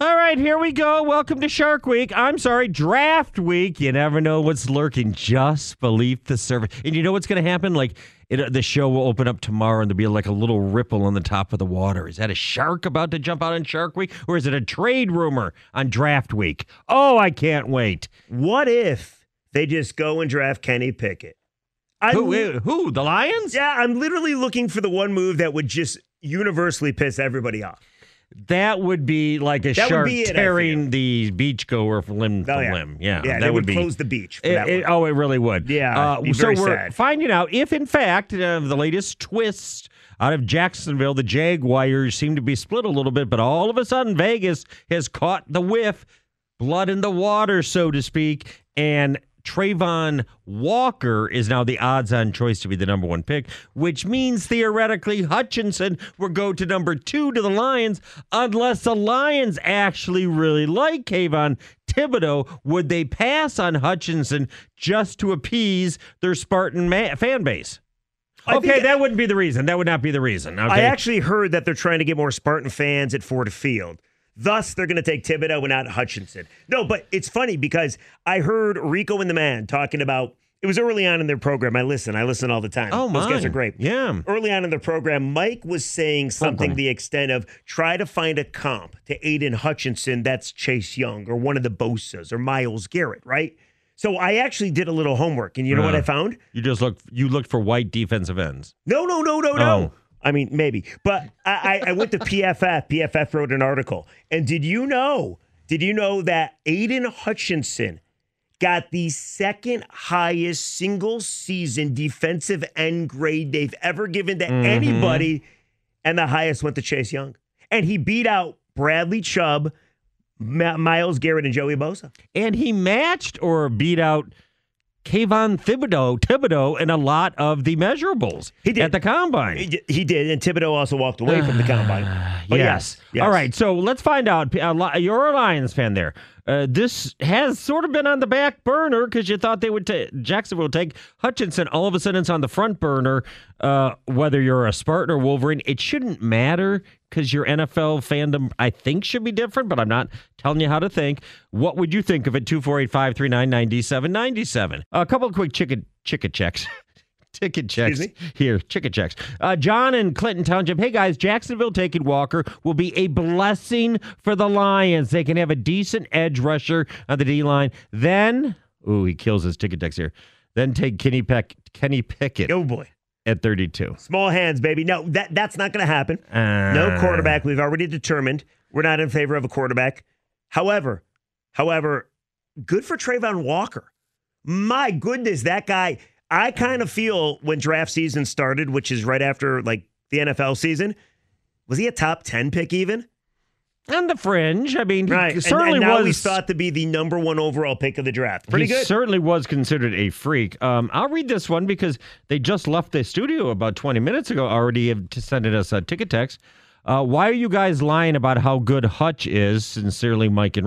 All right, here we go. Welcome to Shark Week. I'm sorry, Draft Week. You never know what's lurking just beneath the surface. And you know what's going to happen? Like, it, uh, the show will open up tomorrow and there'll be like a little ripple on the top of the water. Is that a shark about to jump out on Shark Week? Or is it a trade rumor on Draft Week? Oh, I can't wait. What if they just go and draft Kenny Pickett? I'm, Who, who? The Lions? Yeah, I'm literally looking for the one move that would just universally piss everybody off. That would be like a That shark it, tearing the beachgoer from limb Oh, to yeah. limb. Yeah, Yeah, that they would would be close the beach It- it- oh, it really would. Yeah, Uh, so we're sad. finding out if, in fact, uh, the latest twist out of Jacksonville, the Jaguars seem to be split a little bit, but all of a sudden Vegas has caught the whiff, blood in the water, so to speak, and. Travon Walker is now the odds on choice to be the number one pick, which means theoretically Hutchinson will go to number two to the Lions unless the Lions actually really like Kayvon Thibodeaux. Would they pass on Hutchinson just to appease their Spartan ma- fan base? I Okay, that wouldn't be the reason. That would not be the reason. Okay. I actually heard that they're trying to get more Spartan fans at Ford Field. Thus, they're going to take Thibodeaux and not Hutchinson. No, but it's funny because I heard Rico and the Man talking about. It was early on in their program. I listen. I listen all the time. Oh, my. Those guys are great. Yeah. Early on in their program, Mike was saying something Okay. the extent of try to find a comp to Aidan Hutchinson that's Chase Young or one of the Bosas or Myles Garrett, right? So I actually did a little homework, and you know what Uh. I found? You just look. You looked for white defensive ends. No, no, no, no, no. Oh. I mean, maybe. But I, I, I went to PFF. PFF wrote an article. And did you know, did you know that Aidan Hutchinson got the second highest single season defensive end grade they've ever given to Mm-hmm. anybody? And the highest went to Chase Young. And he beat out Bradley Chubb, Myles Garrett, and Joey Bosa. and he matched or beat out Kayvon Thibodeaux, Thibodeaux in a lot of the measurables He did. at the combine. He, di- he did. And Thibodeaux also walked away from the ah, combine. Oh, but yes. yes. All right. So let's find out. You're a Lions fan there. Uh, this has sort of been on the back burner because you thought they would take Jacksonville would take Hutchinson. All of a sudden, it's on the front burner. Uh, whether you're a Spartan or Wolverine, it shouldn't matter because your NFL fandom, I think, should be different. But I'm not telling you how to think. What would you think of it? Two four eight five three nine ninety seven ninety seven. A couple of quick chicken chicken checks. Ticket checks here. Ticket checks. Uh, John and Clinton Township. Hey guys, Jacksonville taking Walker will be a blessing for the Lions. They can have a decent edge rusher on the D line. Then, ooh, he kills his ticket text here. Then take Kenny Peck, Kenny Pickett Oh, boy. at 32. Small hands, baby. No, that that's not going to happen. Uh, No quarterback. We've already determined we're not in favor of a quarterback. However, however, good for Travon Walker. My goodness, that guy. I kind of feel when draft season started, which is right after like the NFL season, was he a top ten pick even? On the fringe. I mean, Right. he And- certainly and, now was he's thought to be the number one overall pick of the draft. Pretty he good. certainly was considered a freak. Um, I'll read this one because they just left the studio about 20 minutes ago already have sending us a ticket text. Uh, why are you guys lying about how good Hutch is? Sincerely, Mike and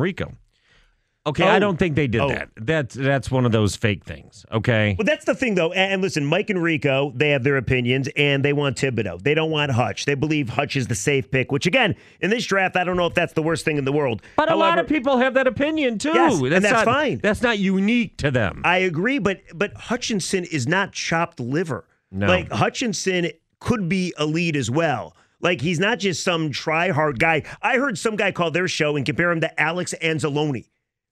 Okay, I Oh. don't think they did Oh. that. That's that's one of those fake things. Okay. Well, that's the thing, though. And, listen, Mike and Rico, they have their opinions, and they want Thibodeaux. They don't want Hutch. They believe Hutch is the safe pick. Which, again, in this draft, I don't know if that's the worst thing in the world. But a lot of people have that opinion too. Yes, and that's not, fine. That's not unique to them. I agree, but but Hutchinson is not chopped liver. No. Like Hutchinson could be a lead as well. Like he's not just some try hard guy. I heard some guy call their show and compare him to Alex Anzalone.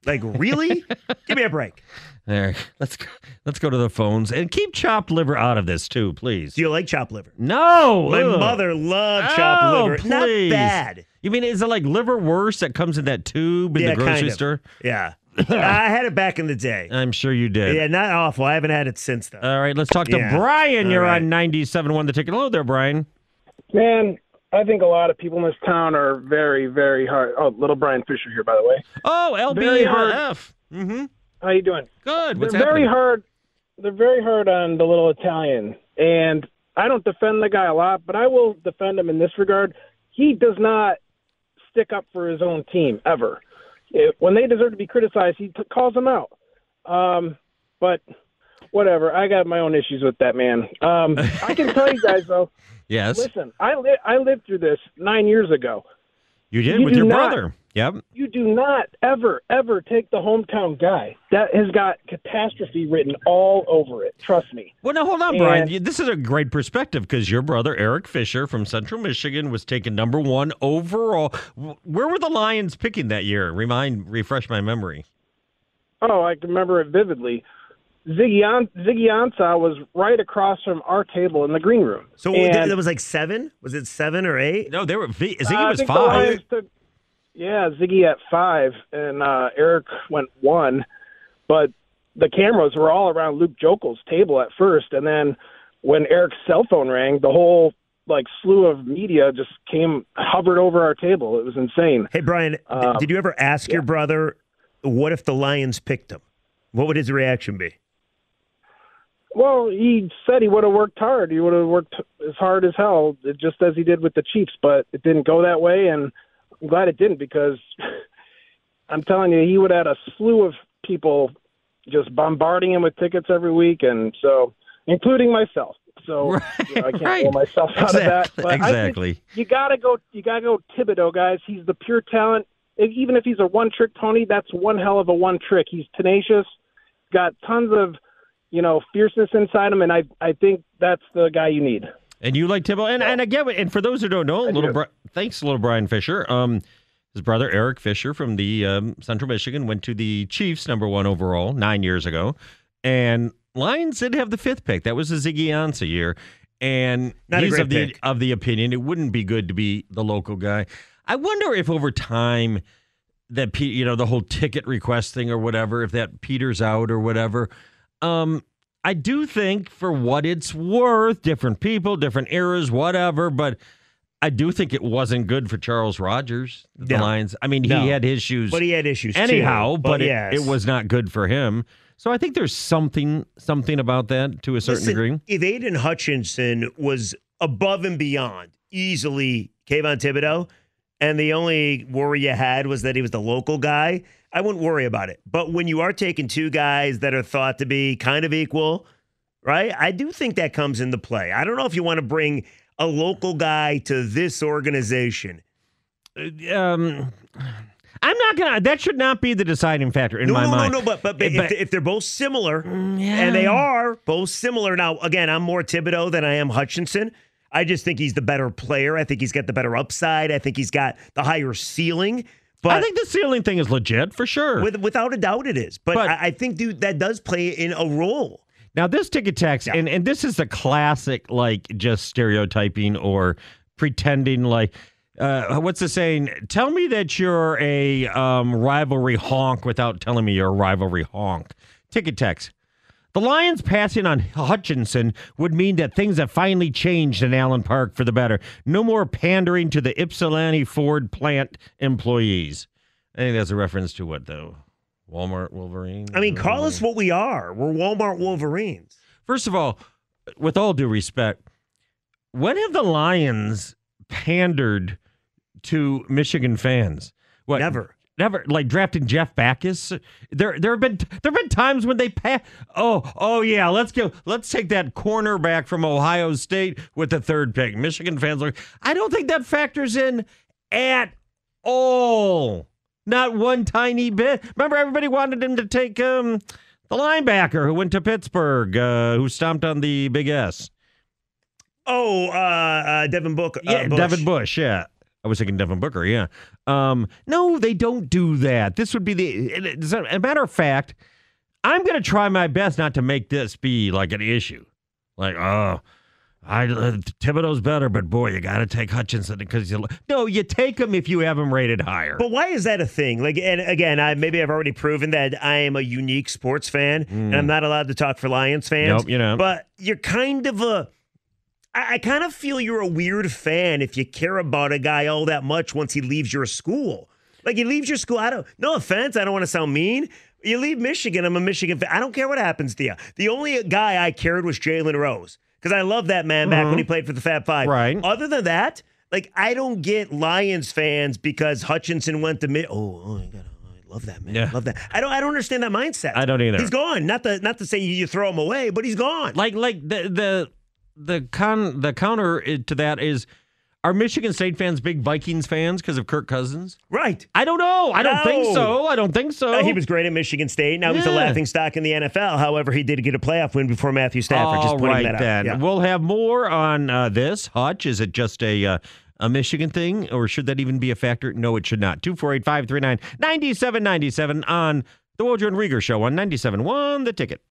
Like, really? Give me a break. there. Let's go, let's go to the phones and keep chopped liver out of this too, please. Do you like chopped liver? No. My ugh. mother loved chopped Oh, liver. Not please. bad. You mean is it like liver worse that comes in that tube in Yeah, the grocery kind of. store? Yeah. I had it back in the day. I'm sure you did. Yeah, not awful. I haven't had it since though. All right, let's talk to Yeah. Brian. All You're right. on 97.1 the ticket. Hello there, Brian. Man, I think a lot of people in this town are very, very hard. Oh, little Brian Fisher here, by the way. Oh. LBRF. Mm-hmm. How you doing? Good. What's they're very hard. They're very hard on the little Italian, and I don't defend the guy a lot, but I will defend him in this regard. He does not stick up for his own team ever. If, when they deserve to be criticized, he t- calls them out. Um, but whatever. I got my own issues with that man. Um, I can tell you guys though. Yes, Listen, I li- I lived through this nine years ago. you did you with your not- brother. Yep. You do not ever, ever take the hometown guy. That has got catastrophe written all over it. Trust me. Well, now hold on, Brian. And- You- This is a great perspective because your brother Eric Fisher from Central Michigan was taken number one overall. Where were the Lions picking that year? Remind, refresh my memory. Oh, I can remember it vividly. Ziggy, An- Ziggy Ansah was right across from our table in the green room. So And, th- that was like seven? Was it seven or eight? No, they were. V- uh, Ziggy I was five. Took- yeah, Ziggy at five, and uh, Eric went one. But the cameras were all around Luke Joeckel's table at first, and then when Eric's cell phone rang, the whole like slew of media just came hovered over our table. It was insane. Hey, Brian, Um, did you ever ask your brother, what if the Lions picked him? What would his reaction be? Well, he said he would have worked hard. He would have worked as hard as hell, just as he did with the Chiefs. But it didn't go that way, and I'm glad it didn't because I'm telling you, he would have had a slew of people just bombarding him with tickets every week, and so including myself. So Right, you know, I can't right. pull myself out Exactly, of that. But exactly. you gotta go. You gotta go Thibodeaux, guys. He's the pure talent. Even if he's a one-trick pony, that's one hell of a one trick. He's tenacious, got tons of, you know, fierceness inside him, and I I think that's the guy you need. And you like Tibble, and and again, and for those who don't know, I little do. Bri- thanks, little Brian Fisher. Um, his brother Eric Fisher from the um, Central Michigan went to the Chiefs, number one overall, nine years ago, and Lions did have the fifth pick. That was the Ziggy Ansah year, and Not a he's of the pick. of the opinion it wouldn't be good to be the local guy. I wonder if over time that you know the whole ticket request thing or whatever, if that peters out or whatever. Um, I do think for what it's worth, different people, different eras, whatever, but I do think it wasn't good for Charles Rogers, the No. Lions. I mean, he No. had issues. But he had issues too. anyhow, but, it, yes. it was not good for him. So I think there's something something about that to a certain Listen, degree. If Aidan Hutchinson was above and beyond easily Kayvon Thibodeaux, and the only worry you had was that he was the local guy, I wouldn't worry about it. But when you are taking two guys that are thought to be kind of equal, right? I do think that comes into play. I don't know if you want to bring a local guy to this organization. Uh, um, I'm not gonna. That should not be the deciding factor in no, my no, mind. no, no. But but, eh, but, But- if, if they're both similar, yeah. and they are both similar. Now, again, I'm more Thibodeaux than I am Hutchinson. I just think he's the better player. I think he's got the better upside. I think he's got the higher ceiling. But I think the ceiling thing is legit for sure. with, without a doubt, it is. But, But- I, I think, dude, that does play in a role. Now this ticket tax, and, and this is the classic like just stereotyping or pretending like uh, what's the saying? Tell me that you're a um, rivalry honk without telling me you're a rivalry honk. Ticket tax. The Lions passing on Hutchinson would mean that things have finally changed in Allen Park for the better. No more pandering to the Ypsilanti Ford plant employees. I think that's a reference to what though? Walmart Wolverine. I mean, call us what we are. We're Walmart Wolverines. First of all, with all due respect, when have the Lions pandered to Michigan fans? What? Never. Never like drafting Jeff Backus. There, there have been there have been times when they pass. Oh, oh yeah, let's go. Let's take that cornerback from Ohio State with the third pick. Michigan fans are. I don't think that factors in at all. Not one tiny bit. Remember, everybody wanted him to take um the linebacker who went to Pittsburgh, uh, who stomped on the Big S. Oh, uh, uh, Devin Book. Uh, Yeah, Bush. Devin Bush. Yeah, I was thinking Devin Booker. Yeah. Um, no, they don't do that. This would be the. As a matter of fact, I'm going to try my best not to make this be like an issue. Like, oh, I uh, Thibodeaux's better, but boy, you got to take Hutchinson because you. No, you take him if you have him rated higher. But why is that a thing? Like, and again, I maybe I've already proven that I am a unique sports fan, and I'm not allowed to talk for Lions fans. Nope, you know. But you're kind of a. I, I kind of feel you're a weird fan if you care about a guy all that much once he leaves your school. Like he leaves your school. I don't. No offense. I don't want to sound mean. You leave Michigan. I'm a Michigan fan. I don't care what happens to you. The only guy I cared was Jalen Rose because I love that man back when he mm-hmm. played for the Fab Five. Right. Other than that, like I don't get Lions fans because Hutchinson went to mid. Oh, oh, I gotta. Oh, I love that man. Yeah. Love that. I don't. I don't understand that mindset. I don't either. He's gone. Not to not to say you throw him away, but he's gone. Like like the the the con the counter to that is are Michigan State fans big Vikings fans because of Kirk Cousins? right. I don't know. I don't think so. I don't think so. Uh, he was great at Michigan State. Now he's a laughing stock in the NFL. However, he did get a playoff win before Matthew Stafford. just putting right that out. then. Yeah. We'll have more on uh, this. Hutch, is it just a uh, a Michigan thing, or should that even be a factor? No, it should not. Two four eight five three nine ninety seven ninety seven on the Wojo and Rieger show on ninety seven one. The ticket.